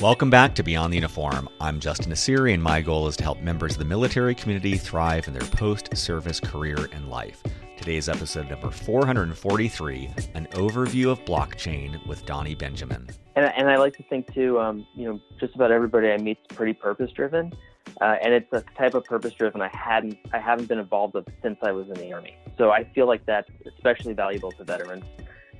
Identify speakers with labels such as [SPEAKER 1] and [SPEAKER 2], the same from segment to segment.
[SPEAKER 1] Welcome back to Beyond the Uniform. I'm Justin Nassiri, and my goal is to help members of the military community thrive in their post service career and life. Today's episode number 443 an overview of blockchain with Donnie Benjamin.
[SPEAKER 2] And, and I like to think, too, um, you know, just about everybody I meet is pretty purpose driven. Uh, and it's a type of purpose driven I hadn't I haven't been involved with since I was in the army. So I feel like that's especially valuable to veterans.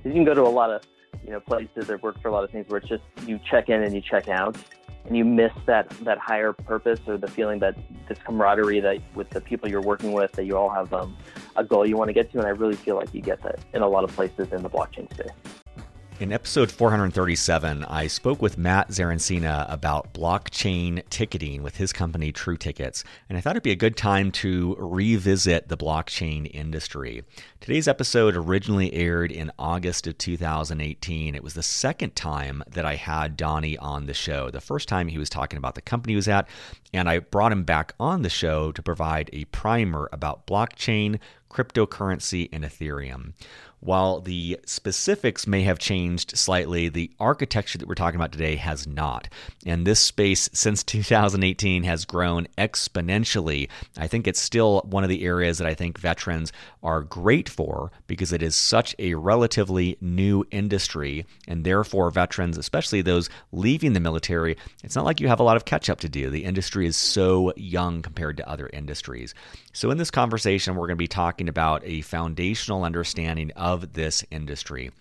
[SPEAKER 2] You can go to a lot of you know places or work for a lot of things where it's just you check in and you check out, and you miss that that higher purpose or the feeling that this camaraderie that with the people you're working with that you all have um, a goal you want to get to. And I really feel like you get that in a lot of places in the blockchain space.
[SPEAKER 1] In episode 437, I spoke with Matt Zarancina about blockchain ticketing with his company True Tickets, and I thought it'd be a good time to revisit the blockchain industry. Today's episode originally aired in August of 2018. It was the second time that I had Donnie on the show. The first time he was talking about the company he was at, and I brought him back on the show to provide a primer about blockchain, cryptocurrency, and Ethereum. While the specifics may have changed slightly, the architecture that we're talking about today has not. And this space since 2018 has grown exponentially. I think it's still one of the areas that I think veterans are great for because it is such a relatively new industry. And therefore, veterans, especially those leaving the military, it's not like you have a lot of catch up to do. The industry is so young compared to other industries. So, in this conversation, we're going to be talking about a foundational understanding of of this industry.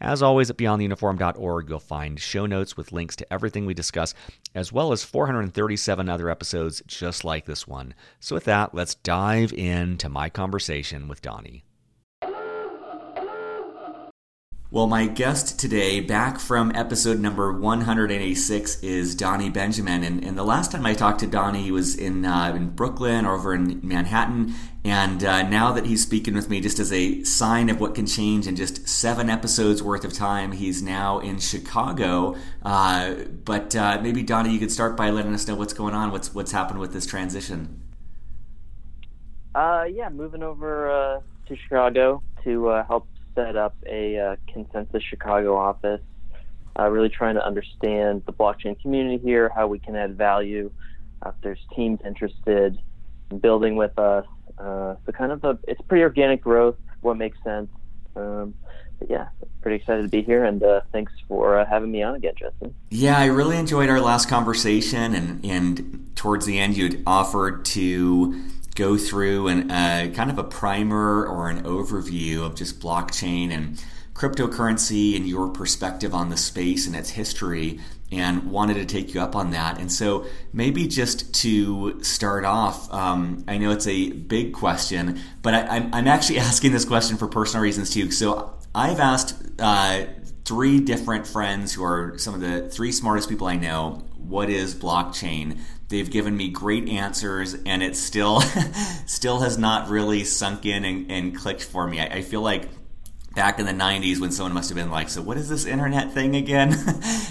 [SPEAKER 1] As always, at beyondtheuniform.org, you'll find show notes with links to everything we discuss, as well as 437 other episodes just like this one. So, with that, let's dive into my conversation with Donnie. Well, my guest today, back from episode number 186, is Donnie Benjamin. And, and the last time I talked to Donnie, he was in, uh, in Brooklyn or over in Manhattan. And uh, now that he's speaking with me, just as a sign of what can change in just seven episodes worth of time, he's now in Chicago. Uh, but uh, maybe, Donnie, you could start by letting us know what's going on, what's, what's happened with this transition.
[SPEAKER 2] Uh, yeah, moving over uh, to Chicago to help set up a uh, ConsenSys Chicago office, uh, really trying to understand the blockchain community here, how we can add value. Uh, if there's teams interested in building with us, uh, so kind of a it's pretty organic growth. What makes sense. Um, but yeah, pretty excited to be here, and uh, thanks for uh, having me on again, Justin.
[SPEAKER 1] Yeah, I really enjoyed our last conversation, and and towards the end, you offered to go through and uh, kind of a primer or an overview of just blockchain and cryptocurrency and your perspective on the space and its history and wanted to take you up on that. And so, maybe just to start off, um, I know it's a big question, but I, am actually asking this question for personal reasons too. So, I've asked uh, three different friends who are some of the three smartest people I know what is blockchain they've given me great answers and it still still has not really sunk in and, and clicked for me. I, I, feel like back in the 90s when someone must have been like so what is this internet thing again?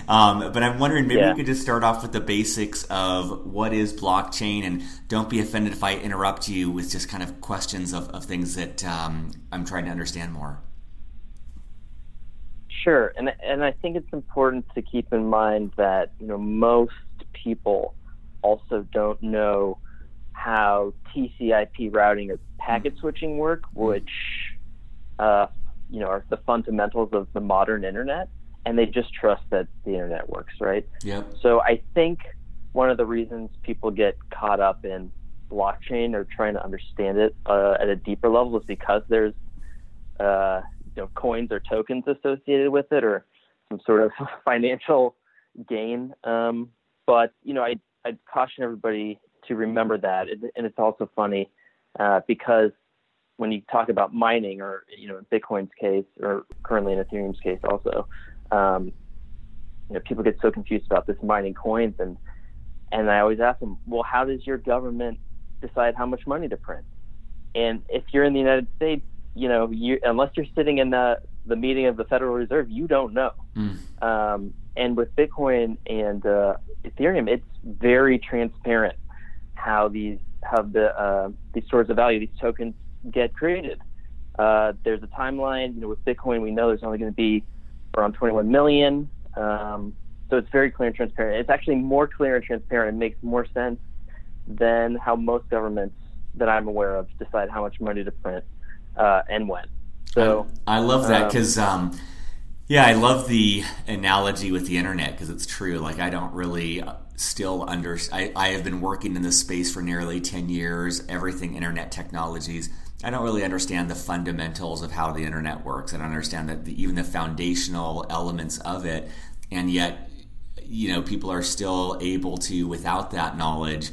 [SPEAKER 1] Um, but i'm wondering maybe yeah. we could just start off with the basics of what is blockchain and don't be offended if i interrupt you with just kind of questions of, of things that um, i'm trying to understand more.
[SPEAKER 2] Sure, and and I think it's important to keep in mind that you know most people also don't know how TCP/IP routing or packet switching work, which uh, you know are the fundamentals of the modern internet, and they just trust that the internet works, right?
[SPEAKER 1] Yeah.
[SPEAKER 2] So I think one of the reasons people get caught up in blockchain or trying to understand it uh, at a deeper level is because there's uh, you know coins or tokens associated with it or some sort of financial gain. Um, but you know, I I'd caution everybody to remember that, and it's also funny uh, because when you talk about mining, or you know, in Bitcoin's case, or currently in Ethereum's case, also, um, you know, people get so confused about this mining coins, and and I always ask them, well, how does your government decide how much money to print? And if you're in the United States, you know, you unless you're sitting in the the meeting of the Federal Reserve, you don't know. Mm. Um, and with Bitcoin and uh, Ethereum, it's very transparent how these how the uh, these stores of value, these tokens get created. Uh, there's a timeline. You know, with Bitcoin, we know there's only going to be around 21 million. Um, so it's very clear and transparent. It's actually more clear and transparent. It makes more sense than how most governments that I'm aware of decide how much money to print uh, and when. So
[SPEAKER 1] I, I love that because, um, um, yeah, I love the analogy with the internet because it's true. Like I don't really uh, still under. I, I have been working in this space for nearly ten years. Everything internet technologies. I don't really understand the fundamentals of how the internet works. I don't understand that the, even the foundational elements of it, and yet, you know, people are still able to, without that knowledge,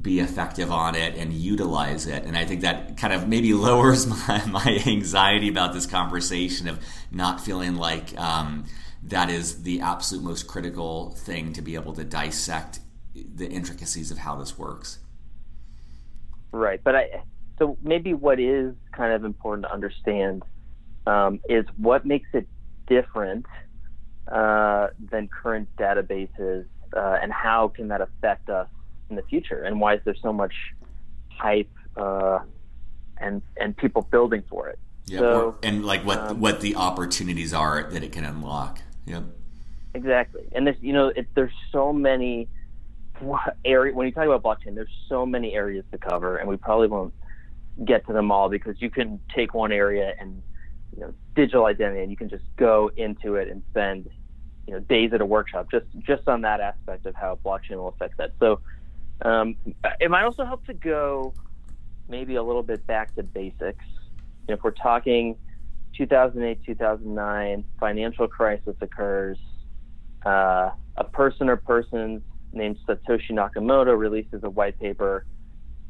[SPEAKER 1] be effective on it and utilize it. And I think that kind of maybe lowers my, my anxiety about this conversation of not feeling like um, that is the absolute most critical thing to be able to dissect the intricacies of how this works.
[SPEAKER 2] Right. But I, so maybe what is kind of important to understand um, is what makes it different uh, than current databases uh, and how can that affect us in the future, and why is there so much hype uh, and and people building for it?
[SPEAKER 1] Yeah, so, or, and like what um, what the opportunities are that it can unlock. Yep.
[SPEAKER 2] Exactly, and there's you know it, there's so many area when you talk about blockchain, there's so many areas to cover, and we probably won't get to them all because you can take one area and you know digital identity, and you can just go into it and spend you know days at a workshop just just on that aspect of how blockchain will affect that. So um, it might also help to go maybe a little bit back to basics. You know, if we're talking 2008, 2009, financial crisis occurs, uh, a person or persons named Satoshi Nakamoto releases a white paper,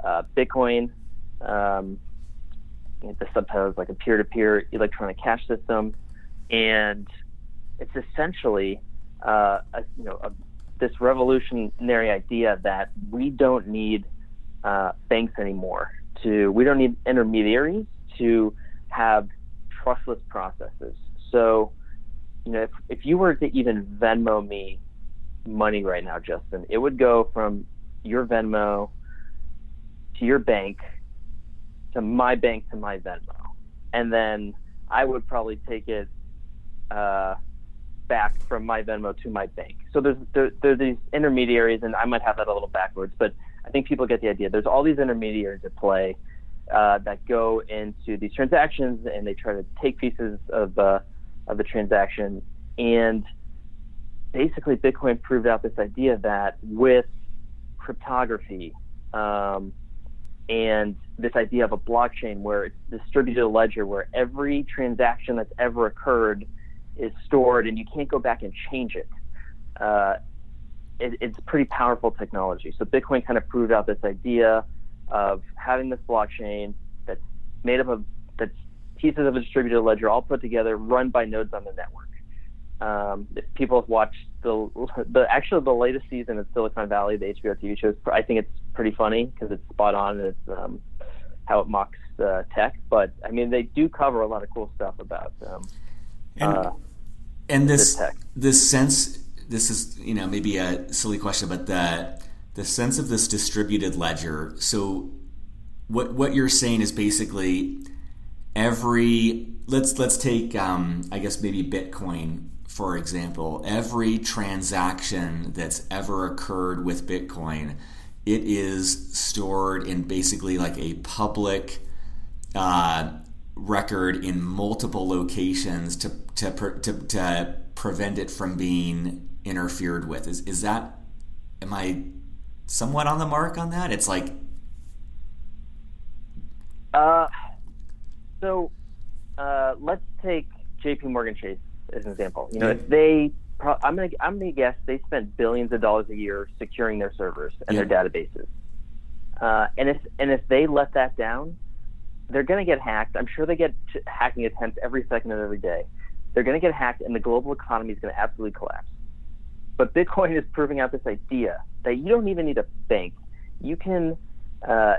[SPEAKER 2] uh, Bitcoin. Um, the subtitle is like a peer-to-peer electronic cash system, and it's essentially uh, a, you know a this revolutionary idea that we don't need uh, banks anymore to we don't need intermediaries to have trustless processes. So, you know, if, if you were to even Venmo me money right now, Justin, it would go from your Venmo to your bank to my bank to my Venmo, and then I would probably take it uh, back from my Venmo to my bank. So there's there, there's these intermediaries, and I might have that a little backwards, but I think people get the idea. There's all these intermediaries at play uh, that go into these transactions, and they try to take pieces of uh, of the transaction. And basically, Bitcoin proved out this idea that with cryptography um, and this idea of a blockchain where it's distributed ledger, where every transaction that's ever occurred is stored and you can't go back and change it. Uh, it it's pretty powerful technology. So Bitcoin kind of proved out this idea of having this blockchain that's made up of that's pieces of a distributed ledger all put together, run by nodes on the network. Um, if people have watched the the actually the latest season of Silicon Valley, the HBO TV show, I think it's pretty funny because it's spot on and it's um, how it mocks uh, tech. But I mean, they do cover a lot of cool stuff about um,
[SPEAKER 1] and, uh, and this this sense this is you know maybe a silly question, but the the sense of this distributed ledger. So what what you're saying is basically every let's let's take um, I guess maybe Bitcoin for example. Every transaction that's ever occurred with Bitcoin, it is stored in basically like a public. Uh, record in multiple locations to to, to, to prevent it from being interfered with. Is is that am I somewhat on the mark on that? It's like
[SPEAKER 2] uh so uh, let's take JP Morgan Chase as an example. You know, if they I'm gonna I'm gonna guess they spend billions of dollars a year securing their servers and yeah. their databases. Uh, and if and if they let that down, they're going to get hacked. I'm sure they get hacking attempts every second of every day. They're going to get hacked, and the global economy is going to absolutely collapse. But Bitcoin is proving out this idea that you don't even need a bank. You can uh,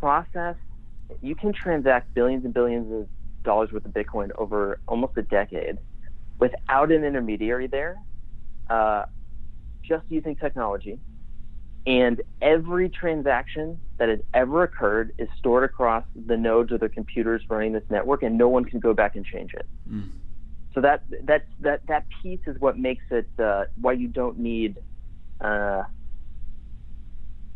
[SPEAKER 2] process, you can transact billions and billions of dollars worth of Bitcoin over almost a decade without an intermediary there, uh, just using technology and every transaction that has ever occurred is stored across the nodes of the computers running this network, and no one can go back and change it. Mm. so that that that that piece is what makes it uh, why you don't need uh,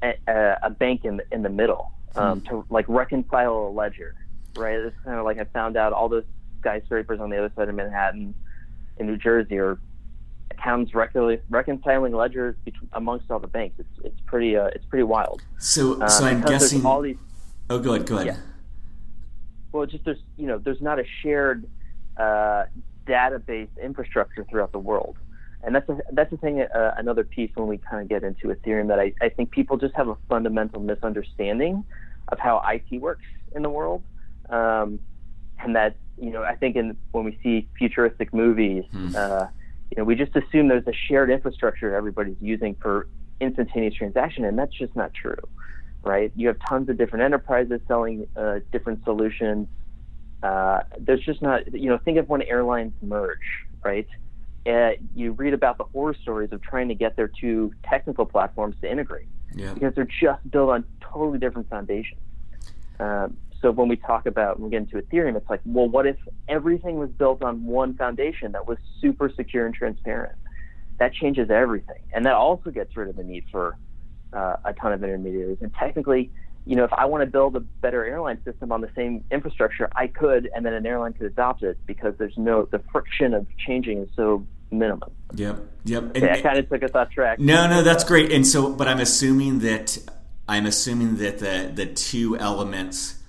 [SPEAKER 2] a, a, bank in the, in the middle um, hmm. to like reconcile a ledger, right? It's kind of like I found out all those skyscrapers on the other side of Manhattan in New Jersey are accountants regularly reconciling ledgers between, amongst all the banks. It's it's pretty uh, it's pretty wild.
[SPEAKER 1] So um, so I'm guessing all these. Oh, go ahead. Go ahead. Yeah.
[SPEAKER 2] Well, just there's you know there's not a shared uh, database infrastructure throughout the world. And that's a, that's the thing. Uh, another piece when we kind of get into Ethereum that I, I think people just have a fundamental misunderstanding of how IT works in the world, um, and that you know I think in when we see futuristic movies, hmm. uh, you know we just assume there's a shared infrastructure everybody's using for instantaneous transaction, and that's just not true, right? You have tons of different enterprises selling uh, different solutions. Uh, there's just not, you know, think of when airlines merge, right? Uh, you read about the horror stories of trying to get their two technical platforms to integrate yeah. because they're just built on totally different foundations. Um, so when we talk about when we get into Ethereum, it's like, well, what if everything was built on one foundation that was super secure and transparent? That changes everything, and that also gets rid of the need for uh, a ton of intermediaries. And technically, you know, if I want to build a better airline system on the same infrastructure, I could, and then an airline could adopt it because there's no the friction of changing is so minimum.
[SPEAKER 1] Yep, yep.
[SPEAKER 2] And, I kind of took us off track.
[SPEAKER 1] No, no, that's great. And so, but I'm assuming that I'm assuming that the the two elements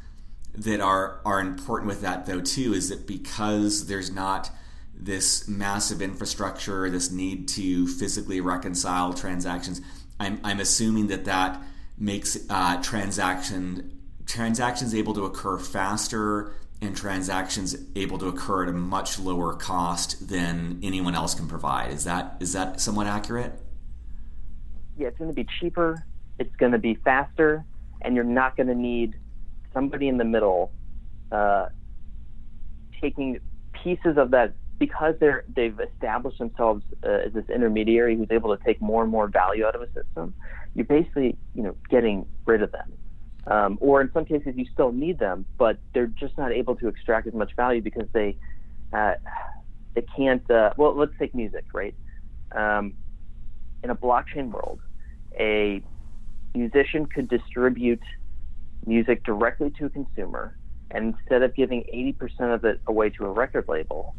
[SPEAKER 1] that are are important with that though too is that because there's not this massive infrastructure, this need to physically reconcile transactions. I'm I'm assuming that that makes uh, transaction transactions able to occur faster and transactions able to occur at a much lower cost than anyone else can provide. Is that is that somewhat accurate?
[SPEAKER 2] Yeah, it's going to be cheaper. It's going to be faster, and you're not going to need somebody in the middle uh, taking pieces of that because they're they've established themselves uh, as this intermediary who's able to take more and more value out of a system you're basically you know getting rid of them. Um, or in some cases you still need them, but they're just not able to extract as much value because they uh, they can't. Uh, well, let's take music, right? Um, in a blockchain world, a musician could distribute music directly to a consumer, and instead of giving 80% of it away to a record label,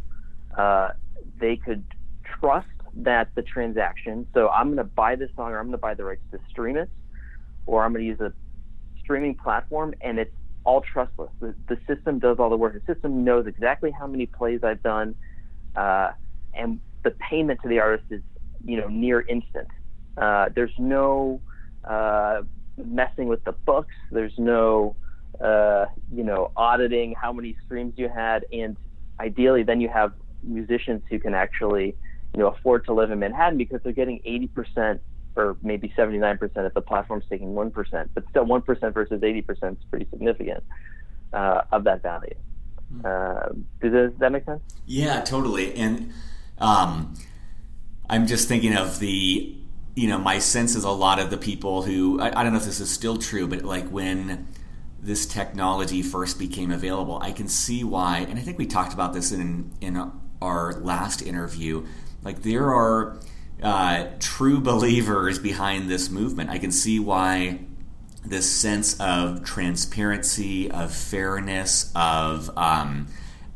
[SPEAKER 2] uh, they could trust that the transaction, so I'm going to buy this song or I'm going to buy the rights to stream it, or I'm going to use a streaming platform and it's all trustless. The, the system does all the work. The system knows exactly how many plays I've done, uh, and the payment to the artist is, you know, near instant. Uh, there's no uh, messing with the books. There's no, uh, you know, auditing how many streams you had, and ideally, then you have musicians who can actually you know afford to live in Manhattan because they're getting 80% or maybe 79% if the platform's taking 1%, but still 1% versus 80% is pretty significant uh, of that value. Uh, does, that make sense?
[SPEAKER 1] Yeah, totally. And um, I'm just thinking of the, you know, my sense is a lot of the people who, I, I don't know if this is still true, but like when this technology first became available, I can see why, and I think we talked about this in, in our last interview like there are uh, true believers behind this movement. I can see why this sense of transparency, of fairness, of um,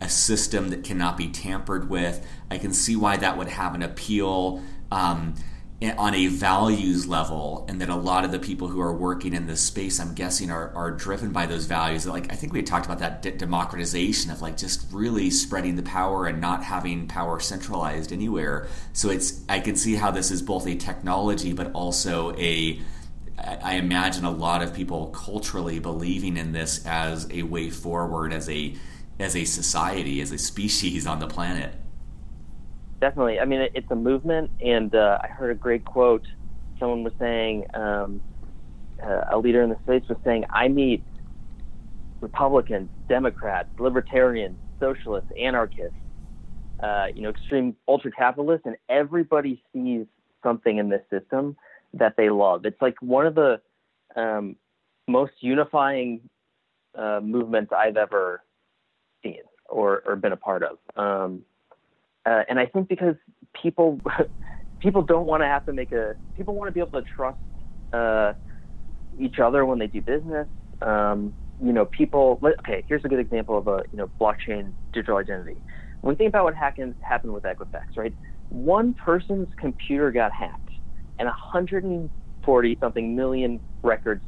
[SPEAKER 1] a system that cannot be tampered with. I can see why that would have an appeal. Um, on a values level and that a lot of the people who are working in this space i'm guessing are, are driven by those values. Like i think we talked about that democratization of like just really spreading the power and not having power centralized anywhere. So it's i can see how this is both a technology but also a I imagine a lot of people culturally believing in this as a way forward as a as a society as a species on the planet
[SPEAKER 2] definitely. I mean, it, it's a movement, and uh, I heard a great quote. Someone was saying, um, uh, a leader in the space was saying, "I meet Republicans, Democrats, Libertarians, Socialists, Anarchists, uh, you know, extreme ultra capitalists, and everybody sees something in this system that they love. It's like one of the um, most unifying uh, movements I've ever seen or, or been a part of. Um, uh, and I think because people people don't want to have to make a people want to be able to trust uh, each other when they do business. Um, you know, people. Okay, here's a good example of a you know blockchain digital identity. When we think about what happened happened with Equifax, right? One person's computer got hacked, and 140 something million records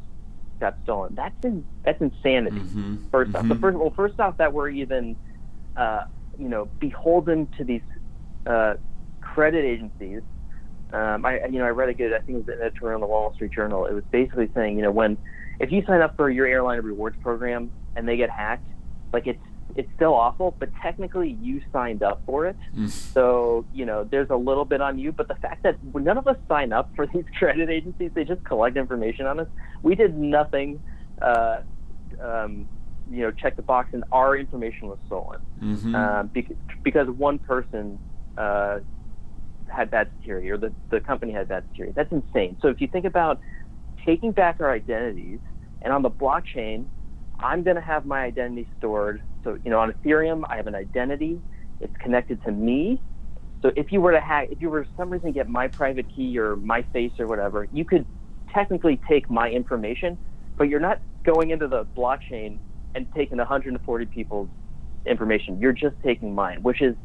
[SPEAKER 2] got stolen. That's in, that's insanity. Mm-hmm. 1st mm-hmm. off, the first well, first off, that we're even uh, you know beholden to these uh, credit agencies. Um, I you know I read a good I think it was an editorial in the Wall Street Journal. It was basically saying you know when if you sign up for your airline rewards program and they get hacked, like it's it's still awful, but technically you signed up for it. Mm. So, you know, there's a little bit on you, but the fact that none of us sign up for these credit agencies, they just collect information on us. We did nothing, uh, um, you know, check the box and our information was stolen mm-hmm. uh, because, because one person uh, had bad security or the, the company had bad security. That's insane. So if you think about taking back our identities and on the blockchain, I'm going to have my identity stored. So, you know, on Ethereum, I have an identity. It's connected to me. So if you were to hack, if you were for some reason get my private key or my face or whatever, you could technically take my information, but you're not going into the blockchain and taking 140 people's information. You're just taking mine, which is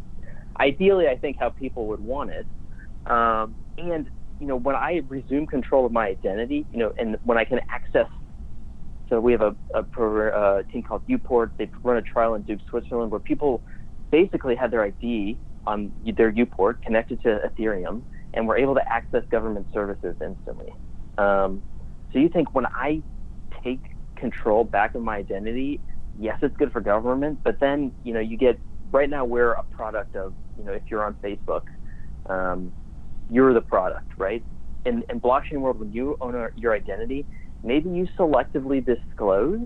[SPEAKER 2] ideally, I think, how people would want it. Um, and you know, when I resume control of my identity, you know, and when I can access so we have a, a, team called Uport. They run a trial in Zug, Switzerland, where people basically had their ID on their Uport connected to Ethereum, and were able to access government services instantly. Um, so you think when I take control back of my identity, yes, it's good for government, but then you know you get right now we're a product of you know if you're on Facebook, um, you're the product, right? In, in blockchain world, when you own your identity, maybe you selectively disclose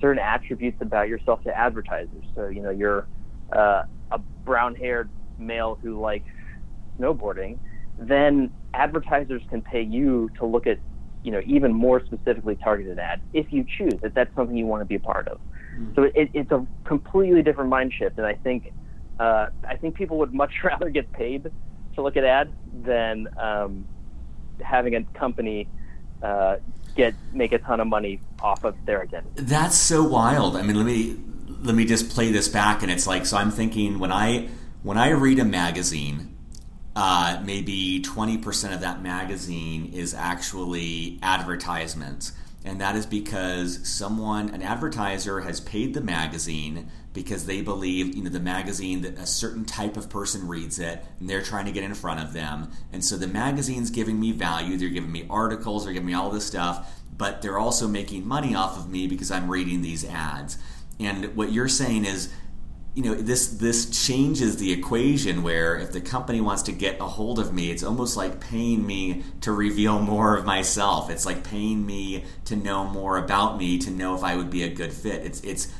[SPEAKER 2] certain attributes about yourself to advertisers. So, you know, you're uh, a brown haired male who likes snowboarding, then advertisers can pay you to look at, you know, even more specifically targeted ads if you choose that that's something you want to be a part of. Mm-hmm. So it, it's a completely different mind shift. And I think, uh, I think people would much rather get paid to look at ads than um, having a company uh, get make a ton of money off of their identity.
[SPEAKER 1] That's so wild. I mean, let me let me just play this back, and it's like so. I'm thinking when I when I read a magazine. Uh, maybe 20% of that magazine is actually advertisements. And that is because someone, an advertiser, has paid the magazine because they believe you know the magazine that a certain type of person reads it and they're trying to get in front of them. And so the magazine's giving me value. They're giving me articles. They're giving me all this stuff. But they're also making money off of me because I'm reading these ads. And what you're saying is you know this this changes the equation where if the company wants to get a hold of me it's almost like paying me to reveal more of myself it's like paying me to know more about me to know if I would be a good fit it's it's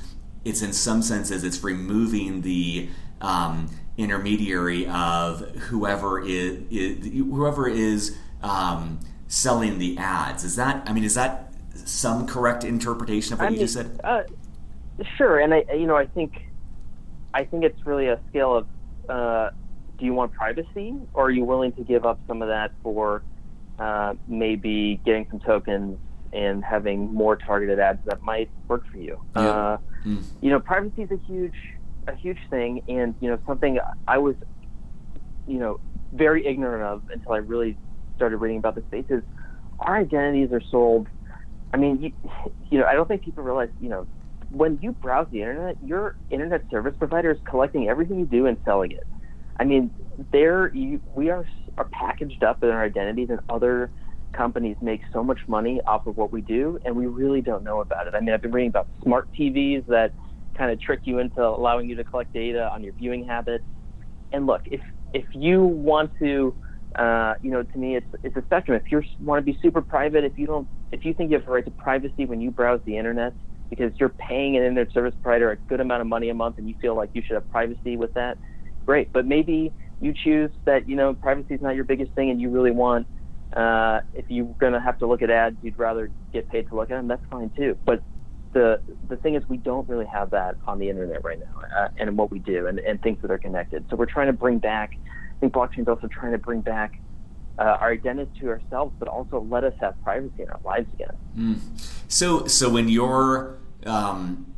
[SPEAKER 1] it's in some senses it's removing the um, intermediary of whoever is, is whoever is um, selling the ads. Is that? I mean, is that some correct interpretation of what I you mean, just said?
[SPEAKER 2] Uh, sure, and I, you know, I think, I think it's really a scale of, uh, do you want privacy, or are you willing to give up some of that for uh, maybe getting some tokens and having more targeted ads that might work for you. Yeah. Uh, mm. You know, privacy is a huge, a huge thing, and you know something I was, you know, very ignorant of until I really started reading about the space is our identities are sold. I mean, you, you know, I don't think people realize, you know, when you browse the internet, your internet service provider is collecting everything you do and selling it. I mean, there you, we are are packaged up in our identities and other companies make so much money off of what we do, and we really don't know about it. I mean, I've been reading about smart TVs that kind of trick you into allowing you to collect data on your viewing habits. And look, if if you want to, uh, you know, to me, it's it's a spectrum. If you want to be super private, if you don't, if you think you have a right to privacy when you browse the internet because you're paying an internet service provider a good amount of money a month and you feel like you should have privacy with that, great. But maybe you choose that you know privacy is not your biggest thing and you really want uh, if you're going to have to look at ads, you'd rather get paid to look at them. That's fine too. But the the thing is we don't really have that on the internet right now, uh, and what we do, and, and things that are connected. So we're trying to bring back. I think blockchain is also trying to bring back uh, our identity to ourselves, but also let us have privacy in our lives again.
[SPEAKER 1] Mm. So, so when you're um,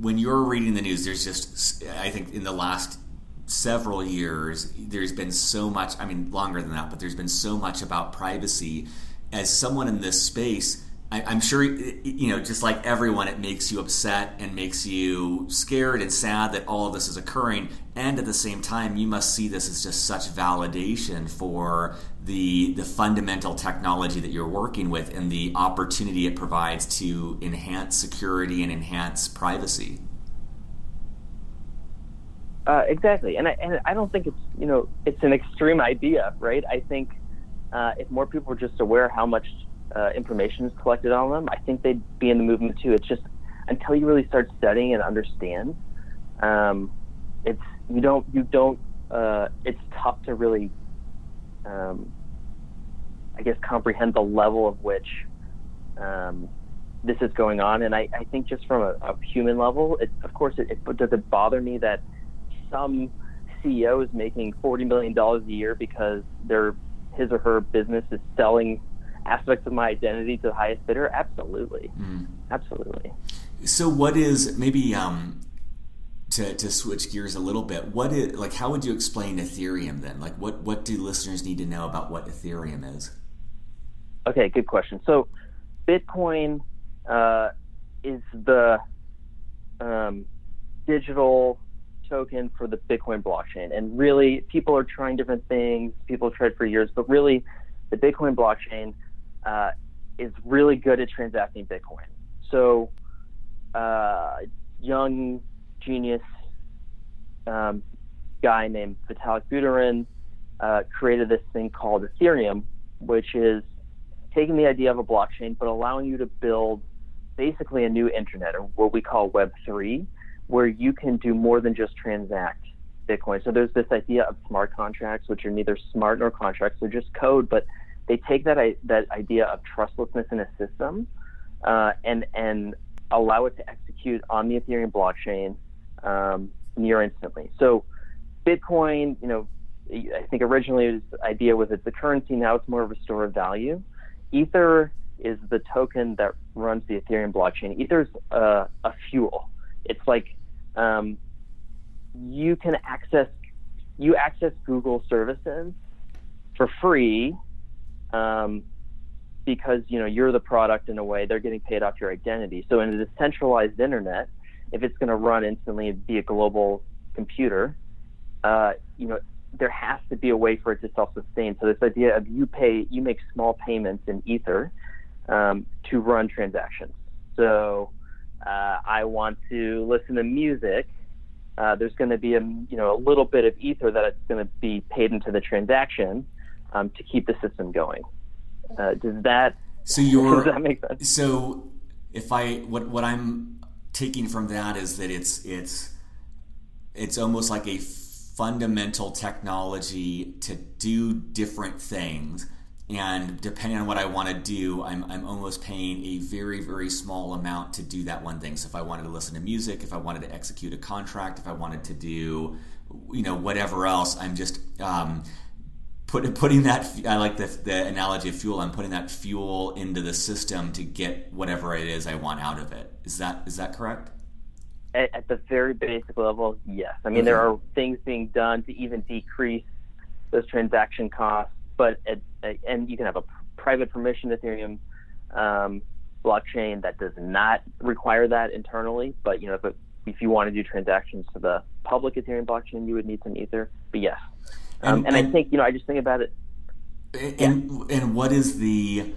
[SPEAKER 1] when you're reading the news, there's just I think in the last several years, there's been so much. I mean, longer than that, but there's been so much about privacy. As someone in this space, I, am sure you know, just like everyone, it makes you upset and makes you scared and sad that all of this is occurring. And at the same time, you must see this as just such validation for the the fundamental technology that you're working with and the opportunity it provides to enhance security and enhance privacy.
[SPEAKER 2] Uh, exactly, and I, and I don't think it's you know it's an extreme idea, right? I think uh, if more people were just aware how much uh, information is collected on them, I think they'd be in the movement too. It's just until you really start studying and understand, um, it's you don't you don't uh, it's tough to really, um, I guess, comprehend the level of which um, this is going on. And I, I think just from a, a human level, it, of course, it, it does it bother me that some CEO is making forty million dollars a year because their his or her business is selling aspects of my identity to the highest bidder? Absolutely, mm. absolutely.
[SPEAKER 1] So, what is maybe um, to to switch gears a little bit? What is like? How would you explain Ethereum then? Like, what what do listeners need to know about what Ethereum is?
[SPEAKER 2] Okay, good question. So, Bitcoin uh, is the um, digital token for the Bitcoin blockchain. And really, people are trying different things. People have tried for years, but really, the Bitcoin blockchain uh, is really good at transacting Bitcoin. So, uh, young genius um, guy named Vitalik Buterin uh, created this thing called Ethereum, which is taking the idea of a blockchain but allowing you to build basically a new internet, or what we call Web3, where you can do more than just transact Bitcoin. So there's this idea of smart contracts, which are neither smart nor contracts, they're just code, but they take that that idea of trustlessness in a system uh, and and allow it to execute on the Ethereum blockchain um, near instantly. So Bitcoin, you know, I think originally the idea was it's a currency. Now it's more of a store of value. Ether is the token that runs the Ethereum blockchain. Ether's a, a fuel. It's like um, you can access you access Google services for free um, because you know you're the product in a way. They're getting paid off your identity. So in a decentralized internet, if it's going to run instantly and be a global computer, uh, you know there has to be a way for it to self-sustain. So this idea of you pay, you make small payments in Ether um, to run transactions. So uh, I want to listen to music. Uh, there's going to be a you know a little bit of ether that it's going to be paid into the transaction, um, to keep the system going. Uh, does that
[SPEAKER 1] so your
[SPEAKER 2] does that make sense?
[SPEAKER 1] So if I what what I'm taking from that is that it's it's it's almost like a fundamental technology to do different things and depending on what I want to do, I'm, I'm almost paying a very, very small amount to do that one thing. So if I wanted to listen to music, if I wanted to execute a contract, if I wanted to do, you know, whatever else, I'm just um, put, putting that I like the, the analogy of fuel. I'm putting that fuel into the system to get whatever it is I want out of it. Is that is that correct?
[SPEAKER 2] At, at the very basic level, yes. I mean, okay. there are things being done to even decrease those transaction costs, but at, and you can have a private permission Ethereum um, blockchain that does not require that internally. But you know, if, if you want to do transactions to the public Ethereum blockchain, you would need some Ether. But yes, and, and, and, I think you know I just think about it.
[SPEAKER 1] And yeah. and what is the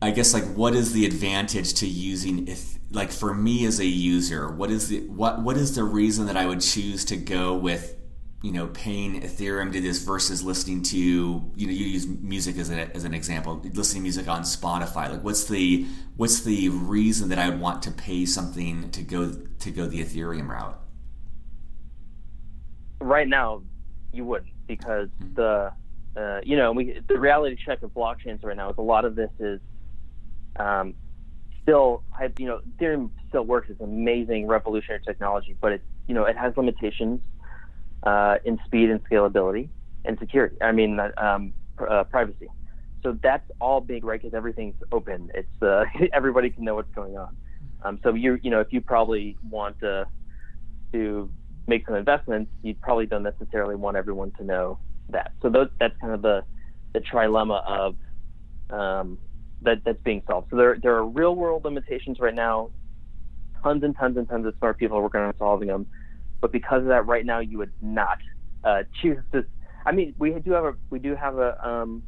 [SPEAKER 1] I guess like what is the advantage to using if like for me as a user what is the what what is the reason that I would choose to go with you know paying Ethereum to this versus listening to you know you use music as, a, as an example listening to music on Spotify like what's the what's the reason that I would want to pay something to go to go the Ethereum route
[SPEAKER 2] right now you wouldn't because mm-hmm. the uh, you know we, the reality check of blockchains right now is a lot of this is um, still, you know, Ethereum still works. It's amazing, revolutionary technology, but it, you know, it has limitations uh, in speed and scalability and security. I mean, um, uh, privacy. So that's all big, right? Because everything's open. It's uh, everybody can know what's going on. Um, so you, you know, if you probably want to to make some investments, you probably don't necessarily want everyone to know that. So those, that's kind of the the trilemma of um, that that's being solved. So there there are real world limitations right now. Tons and tons and tons of smart people are working on solving them, but because of that, right now you would not uh, choose to. I mean, we do have a we do have a um,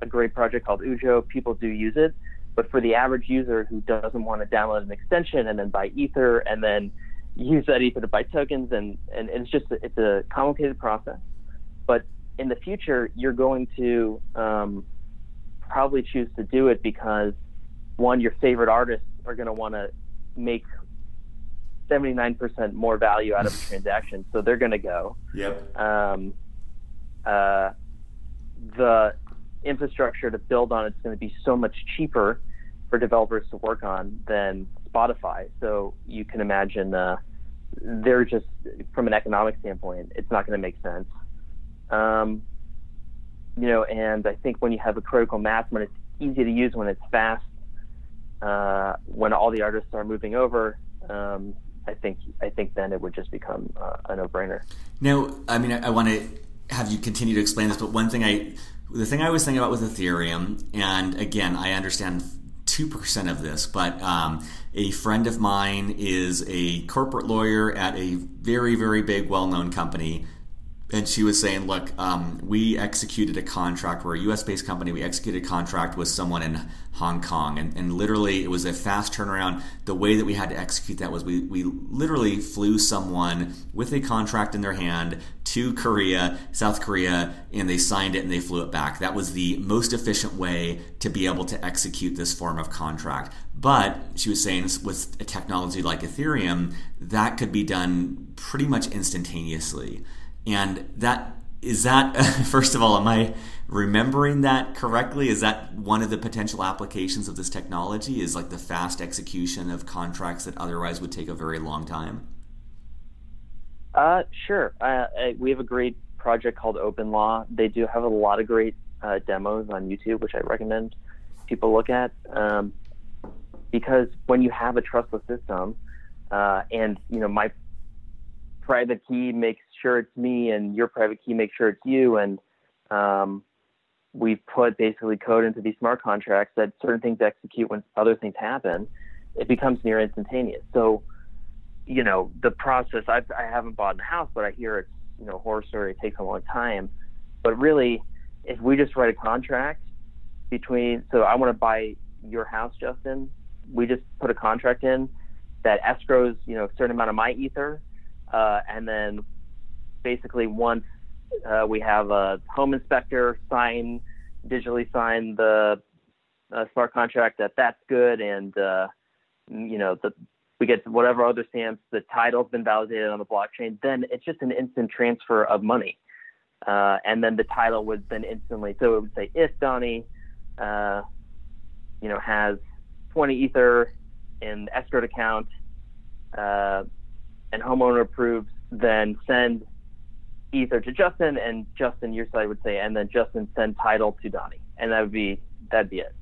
[SPEAKER 2] a great project called Ujo. People do use it, but for the average user who doesn't want to download an extension and then buy Ether and then use that Ether to buy tokens, and and it's just it's a complicated process. But in the future, you're going to um, probably choose to do it because one, your favorite artists are going to want to make 79% more value out of a transaction, so they're going to go.
[SPEAKER 1] Yep.
[SPEAKER 2] Um, uh, the infrastructure to build on it's going to be so much cheaper for developers to work on than Spotify. So you can imagine uh, they're just from an economic standpoint, it's not going to make sense. Um, you know, and I think when you have a critical mass, when it's easy to use, when it's fast, uh, when all the artists are moving over, um, I think I think then it would just become uh, a no-brainer.
[SPEAKER 1] Now, I mean, I, I want to have you continue to explain this, but one thing I, the thing I was thinking about with Ethereum, and again, I understand two percent of this, but um, a friend of mine is a corporate lawyer at a very, very big, well-known company and she was saying, "Look, um, we executed a contract. We're a U.S.-based company. We executed a contract with someone in Hong Kong, and, and literally, it was a fast turnaround. The way that we had to execute that was we we literally flew someone with a contract in their hand to Korea, South Korea, and they signed it and they flew it back. That was the most efficient way to be able to execute this form of contract. But she was saying with a technology like Ethereum, that could be done pretty much instantaneously." And that is that first of all, am I remembering that correctly? Is that one of the potential applications of this technology? Is like the fast execution of contracts that otherwise would take a very long time?
[SPEAKER 2] Uh, sure. Uh, we have a great project called Open Law. They do have a lot of great uh, demos on YouTube, which I recommend people look at. Um, because when you have a trustless system, uh, and you know, my private key makes sure it's me, and your private key makes sure it's you, and um, we put basically code into these smart contracts that certain things execute when other things happen. It becomes near instantaneous. So, you know, the process. I've, I haven't bought a house, but I hear it's you know horror story. It takes a long time, but really, if we just write a contract between, so I want to buy your house, Justin. We just put a contract in that escrows, you know, a certain amount of my ether uh, and then basically once uh, we have a home inspector sign, digitally sign the uh, smart contract that that's good, and uh, you know the we get whatever other stamps, the title's been validated on the blockchain, then it's just an instant transfer of money. Uh, and then the title would then instantly, so it would say if Donnie, uh, you know, has 20 Ether in the escrowed account, uh, and homeowner approves, then send Ether to Justin, and Justin, your side would say, and then Justin send title to Donnie, and that would be that'd be it.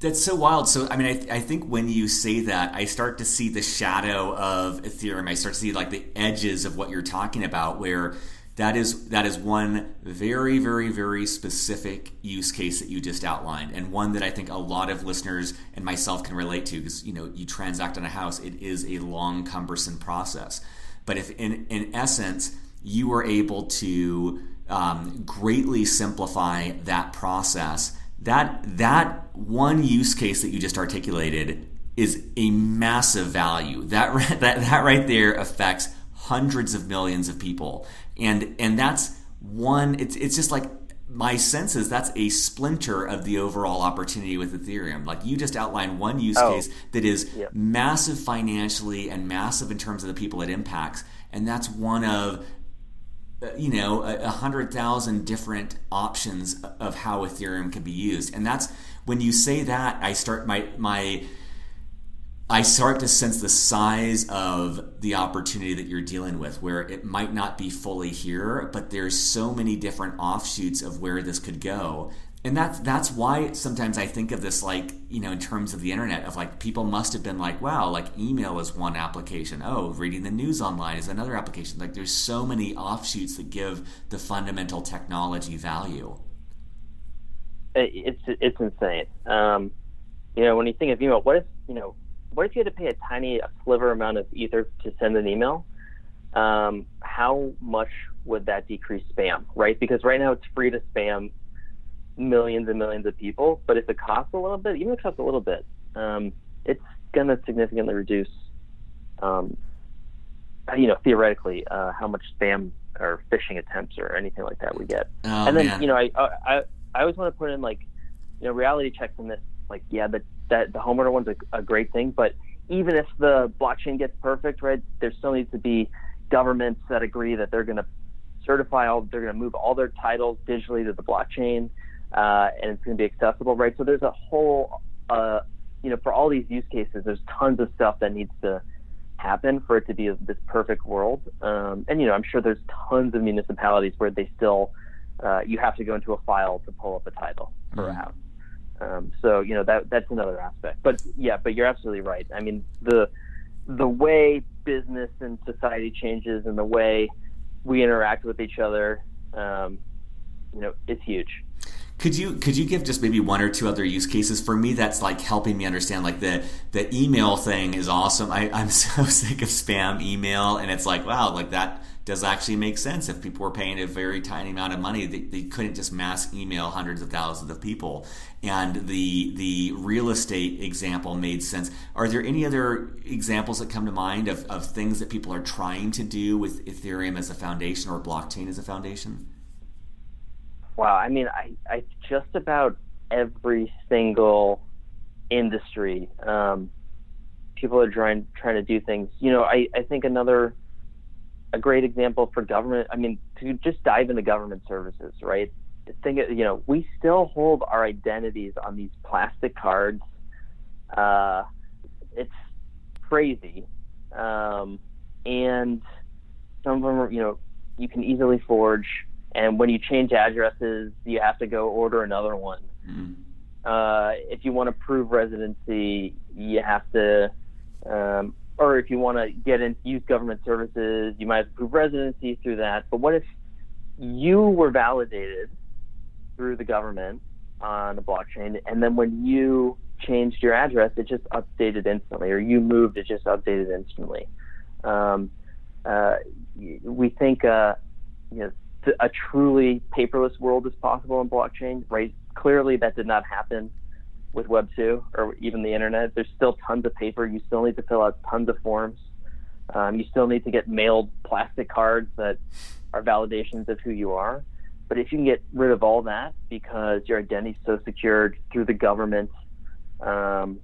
[SPEAKER 1] That's so wild. So, I mean, I, I, think when you say that, I start to see the shadow of Ethereum. I start to see like the edges of what you're talking about, where that is that is one very, very, very specific use case that you just outlined, and one that I think a lot of listeners and myself can relate to because you know you transact on a house, it is a long, cumbersome process. But if in in essence you are able to um, greatly simplify that process, that that one use case that you just articulated is a massive value. That that that right there affects hundreds of millions of people and and that's one. It's it's just like my sense is that's a splinter of the overall opportunity with Ethereum. Like you just outlined one use oh, case that is massive financially and massive in terms of the people it impacts, and that's one of Uh, you know a, a hundred thousand different options of how Ethereum can be used. And that's when you say that, I start my my I start to sense the size of the opportunity that you're dealing with, where it might not be fully here, but there's so many different offshoots of where this could go. And that's that's why sometimes I think of this like you know in terms of the internet of like people must have been like wow like email is one application oh reading the news online is another application like there's so many offshoots that give the fundamental technology value.
[SPEAKER 2] It's it's insane. Um, you know when you think of email, what if you know what if you had to pay a tiny a sliver amount of ether to send an email? Um, how much would that decrease spam, right? Because right now it's free to spam millions and millions of people, but if it costs a little bit, even if it costs a little bit, um, it's going to significantly reduce, um, you know, theoretically, uh, how much spam or phishing attempts or anything like that we get.
[SPEAKER 1] Oh,
[SPEAKER 2] and then,
[SPEAKER 1] man.
[SPEAKER 2] you know, I, I, I always want to put in like, you know, reality checks in this. Like, yeah, the that the homeowner one's a, a great thing, but even if the blockchain gets perfect, right, there still needs to be governments that agree that they're going to certify all, they're going to move all their titles digitally to the blockchain, uh, and it's going to be accessible, right? So there's a whole, uh, you know, for all these use cases, there's tons of stuff that needs to happen for it to be this perfect world. Um, and you know, I'm sure there's tons of municipalities where they still, uh, you have to go into a file to pull up a title for a house. Um, so you know that that's another aspect. But yeah, but you're absolutely right. I mean the the way business and society changes and the way we interact with each other, um, you know, it's huge.
[SPEAKER 1] Could you could you give just maybe one or two other use cases for me? That's like helping me understand. Like the the email thing is awesome. I, I'm so sick of spam email, and it's like wow, like that does actually make sense. If people were paying a very tiny amount of money, they, they couldn't just mass email hundreds of thousands of people. And the the real estate example made sense. Are there any other examples that come to mind of, of things that people are trying to do with Ethereum as a foundation or blockchain as a foundation?
[SPEAKER 2] Wow, I mean, I, I just about every single industry, um, people are trying trying to do things. You know, I, I think another a great example for government. I mean, to just dive into government services, right? Think, you know, we still hold our identities on these plastic cards. Uh, it's crazy, um, and some of them are, you know, you can easily forge and when you change addresses, you have to go order another one.
[SPEAKER 1] Mm.
[SPEAKER 2] Uh, if you want to prove residency, you have to, um, or if you want to get in, use government services, you might have to prove residency through that. But what if you were validated through the government on the blockchain, and then when you changed your address, it just updated instantly, or you moved, it just updated instantly. Um, uh, we think, uh, you know, a truly paperless world is possible in blockchain, right? Clearly, that did not happen with Web 2 or even the internet. There's still tons of paper. You still need to fill out tons of forms. Um, you still need to get mailed plastic cards that are validations of who you are. But if you can get rid of all that because your identity is so secured through the government, um,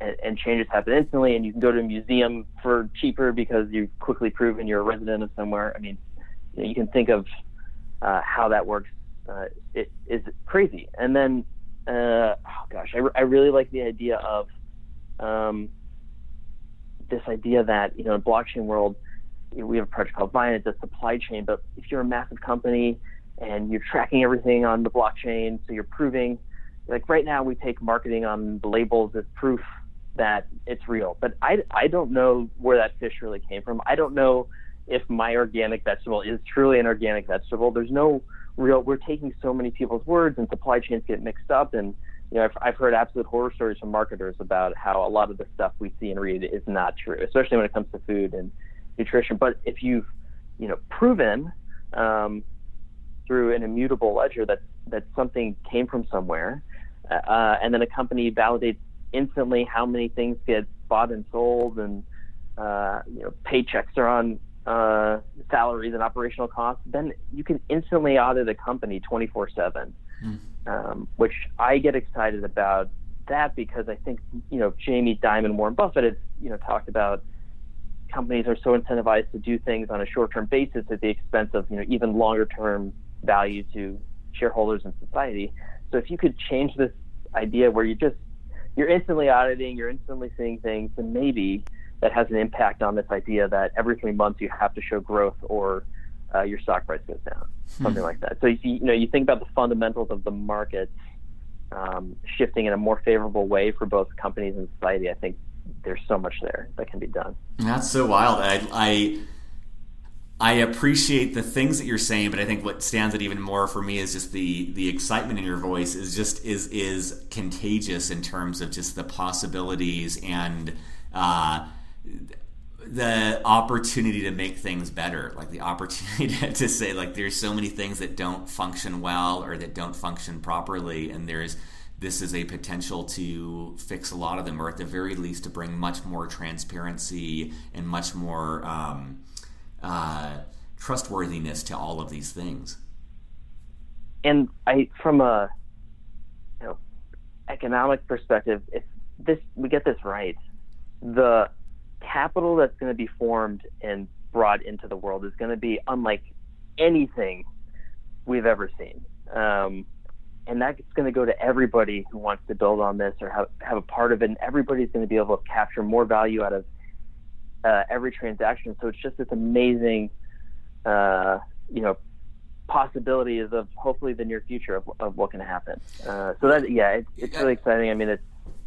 [SPEAKER 2] and, and, changes happen instantly, and you can go to a museum for cheaper because you've quickly proven you're a resident of somewhere. I mean, you, can think of uh, how that works. Uh, it is crazy. And then, uh, oh gosh, I, I really like the idea of um, this idea that you know in blockchain world you know, we have a project called Viant. It's a supply chain, but if you're a massive company and you're tracking everything on the blockchain, so you're proving, like right now we take marketing on the labels as proof that it's real. But I, I don't know where that fish really came from. I don't know if my organic vegetable is truly an organic vegetable. There's no real. We're taking so many people's words, and supply chains get mixed up. And you know, I've, I've heard absolute horror stories from marketers about how a lot of the stuff we see and read is not true, especially when it comes to food and nutrition. But if you've you know proven um, through an immutable ledger that that something came from somewhere, uh, and then a company validates instantly how many things get bought and sold, and uh, you know paychecks are on uh, salaries and operational costs, then you can instantly audit a company 24 7,
[SPEAKER 1] Mm.
[SPEAKER 2] um, which I get excited about that because I think, you know, Jamie Dimon, Warren Buffett has, you know, talked about companies are so incentivized to do things on a short term basis at the expense of, you know, even longer term value to shareholders and society. So if you could change this idea where you just, you're instantly auditing, you're instantly seeing things, and maybe that has an impact on this idea that every three months you have to show growth or uh, your stock price goes down, hmm. something like that. So you, you know you think about the fundamentals of the market um, shifting in a more favorable way for both companies and society. I think there's so much there that can be done.
[SPEAKER 1] That's so wild. I, I I appreciate the things that you're saying, but I think what stands out even more for me is just the the excitement in your voice is just is is contagious in terms of just the possibilities and uh, the opportunity to make things better, like the opportunity to, to say like there's so many things that don't function well or that don't function properly, and there's this is a potential to fix a lot of them, or at the very least to bring much more transparency and much more. Um, uh, trustworthiness to all of these things.
[SPEAKER 2] And I, from a you know, economic perspective, if this we get this right, the capital that's going to be formed and brought into the world is going to be unlike anything we've ever seen. Um, and that's going to go to everybody who wants to build on this or have, have a part of it. And everybody's going to be able to capture more value out of uh, every transaction. So it's just this amazing, uh, you know, possibilities of hopefully the near future of, of what can happen. Uh, so that yeah, it's, it's really exciting. I mean, it's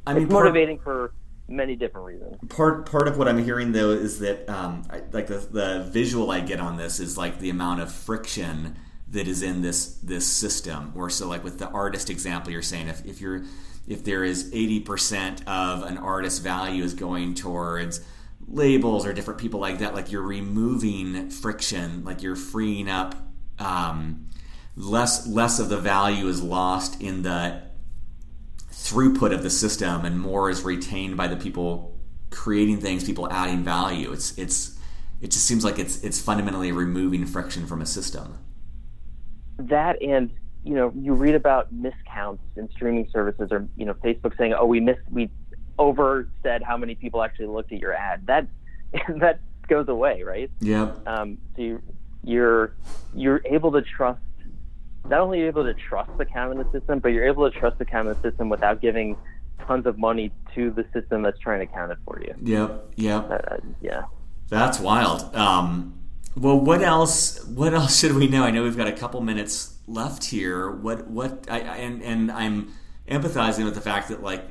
[SPEAKER 2] I mean, it's motivating for many different reasons.
[SPEAKER 1] Part part of what I'm hearing though is that um, I, like the the visual I get on this is like the amount of friction that is in this this system. Or so like with the artist example, you're saying if if you're if there is 80% of an artist's value is going towards labels or different people like that, like you're removing friction, like you're freeing up um, less less of the value is lost in the throughput of the system, and more is retained by the people creating things, people adding value. It's it's it just seems like it's it's fundamentally removing friction from a system.
[SPEAKER 2] That and you know you read about miscounts in streaming services or you know Facebook saying oh we missed we over said how many people actually looked at your ad. That that goes away, right?
[SPEAKER 1] Yeah.
[SPEAKER 2] Um, so you, you're you're able to trust. Not only are you able to trust the camera system, but you're able to trust the camera system without giving tons of money to the system that's trying to count it for you.
[SPEAKER 1] Yep. Yep.
[SPEAKER 2] Uh, yeah.
[SPEAKER 1] That's wild. Um, well, what else? What else should we know? I know we've got a couple minutes left here. What? What? I, and and I'm empathizing with the fact that like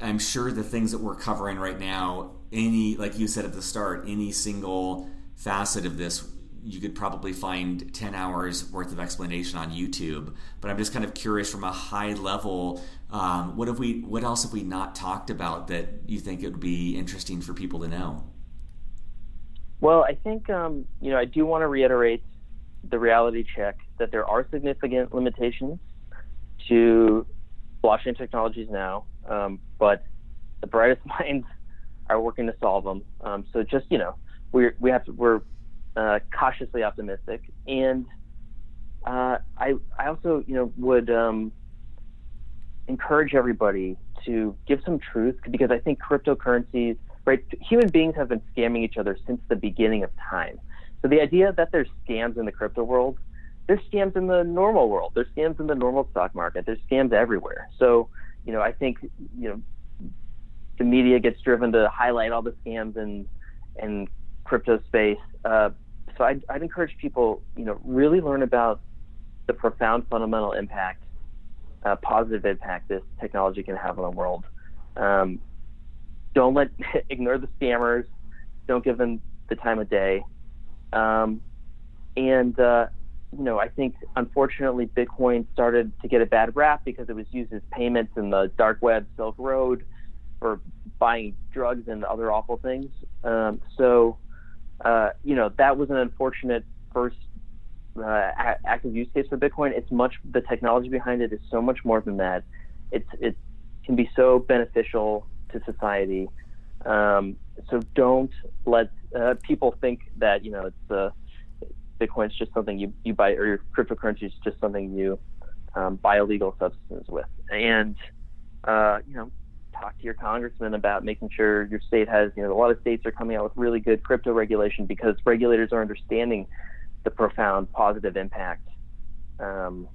[SPEAKER 1] I'm sure the things that we're covering right now, any like you said at the start, any single facet of this, you could probably find 10 hours worth of explanation on YouTube. But I'm just kind of curious from a high level, um, what have we, what else have we not talked about that you think it would be interesting for people to know?
[SPEAKER 2] Well, I think um, you know I do want to reiterate the reality check that there are significant limitations to blockchain technologies now um, but the brightest minds are working to solve them. Um, so just you know, we we have to, we're uh, cautiously optimistic, and uh, I I also you know would um, encourage everybody to give some truth because I think cryptocurrencies, right? Human beings have been scamming each other since the beginning of time. So the idea that there's scams in the crypto world, there's scams in the normal world. There's scams in the normal stock market. There's scams everywhere. So you know, I think you know the media gets driven to highlight all the scams and and crypto space. Uh, so I'd, I'd encourage people, you know, really learn about the profound fundamental impact, uh, positive impact this technology can have on the world. Um, don't let ignore the scammers. Don't give them the time of day. Um, and uh, you know, I think unfortunately Bitcoin started to get a bad rap because it was used as payments in the dark web, Silk Road, for buying drugs and other awful things. Um, so, uh, you know, that was an unfortunate first uh, active use case for Bitcoin. It's much the technology behind it is so much more than that. It's it can be so beneficial to society. Um, so don't let uh, people think that you know it's the Bitcoin is just something you, you buy, or your cryptocurrency is just something you um, buy a legal substance with. And, uh, you know, talk to your congressman about making sure your state has, you know, a lot of states are coming out with really good crypto regulation because regulators are understanding the profound positive impact um,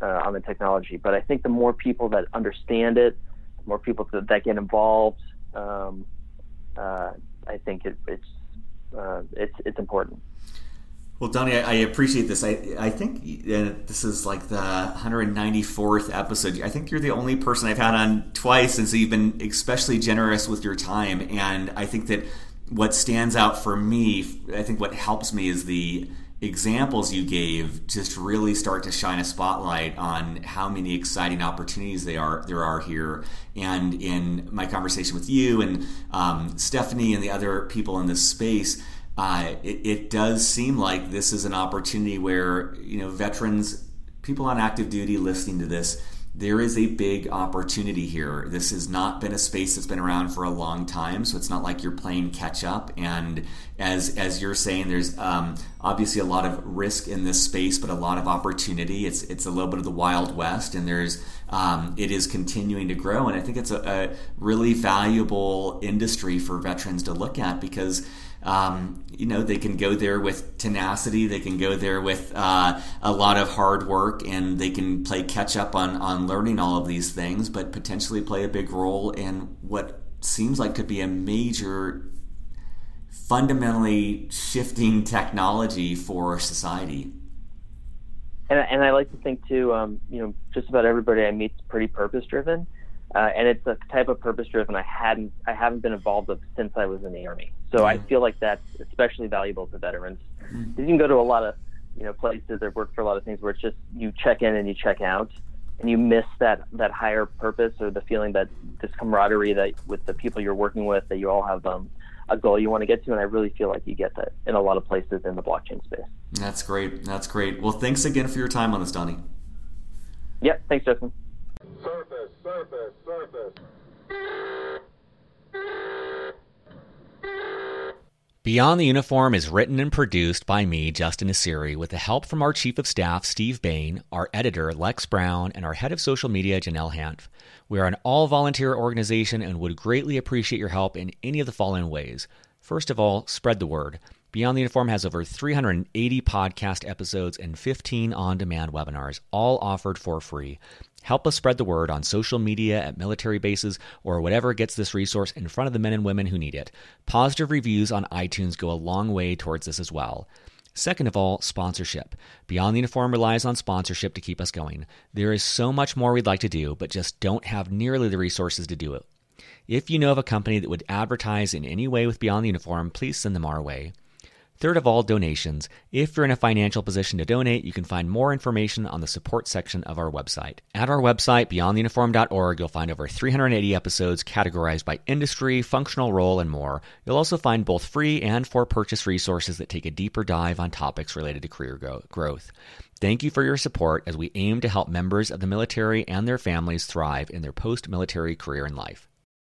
[SPEAKER 2] uh, on the technology. But I think the more people that understand it, the more people to, that get involved. Um, uh, I think it, it's uh, it's it's important.
[SPEAKER 1] Well, Donnie, I, I, appreciate this. I I think uh, this is like the 194th episode. I think you're the only person I've had on twice, and so you've been especially generous with your time. And I think that what stands out for me, I think what helps me is the examples you gave just really start to shine a spotlight on how many exciting opportunities they are there are here. And in my conversation with you and um, Stephanie and the other people in this space, uh, it, it does seem like this is an opportunity where you know veterans, people on active duty listening to this there is a big opportunity here. This has not been a space that's been around for a long time, so it's not like you're playing catch up. And as as you're saying, there's um, obviously a lot of risk in this space, but a lot of opportunity. It's it's a little bit of the wild west, and there's um, it is continuing to grow. And I think it's a, a really valuable industry for veterans to look at because um, you know, they can go there with tenacity. They can go there with uh, a lot of hard work, and they can play catch up on on learning all of these things, but potentially play a big role in what seems like could be a major, fundamentally shifting technology for society.
[SPEAKER 2] And, and I like to think too, um, you know, just about everybody I meet is pretty purpose driven. Uh, and it's a type of purpose driven I hadn't I haven't been involved with since I was in the army. So mm-hmm. I feel like that's especially valuable to veterans. Mm-hmm. You can go to a lot of you know places that work for a lot of things where it's just you check in and you check out, and you miss that that higher purpose or the feeling that this camaraderie that with the people you're working with that you all have um, a goal you want to get to. And I really feel like you get that in a lot of places in the blockchain space.
[SPEAKER 1] That's great. That's great. Well, thanks again for your time on this, Donnie.
[SPEAKER 2] Yep. Thanks, Justin.
[SPEAKER 1] Beyond the Uniform is written and produced by me, Justin Nassiri, with the help from our Chief of Staff, Steve Bain, our editor, Lex Brown, and our Head of Social Media, Janelle Hanf. We are an all volunteer organization and would greatly appreciate your help in any of the following ways. First of all, spread the word. Beyond the Uniform has over 380 podcast episodes and 15 on demand webinars, all offered for free. Help us spread the word on social media, at military bases, or whatever gets this resource in front of the men and women who need it. Positive reviews on iTunes go a long way towards this as well. Second of all, sponsorship. Beyond the Uniform relies on sponsorship to keep us going. There is so much more we'd like to do, but just don't have nearly the resources to do it. If you know of a company that would advertise in any way with Beyond the Uniform, please send them our way. Third of all, donations. If you're in a financial position to donate, you can find more information on the support section of our website. At our website, beyondtheuniform.org, you'll find over 380 episodes categorized by industry, functional role, and more. You'll also find both free and for purchase resources that take a deeper dive on topics related to career growth. Thank you for your support as we aim to help members of the military and their families thrive in their post military career and life.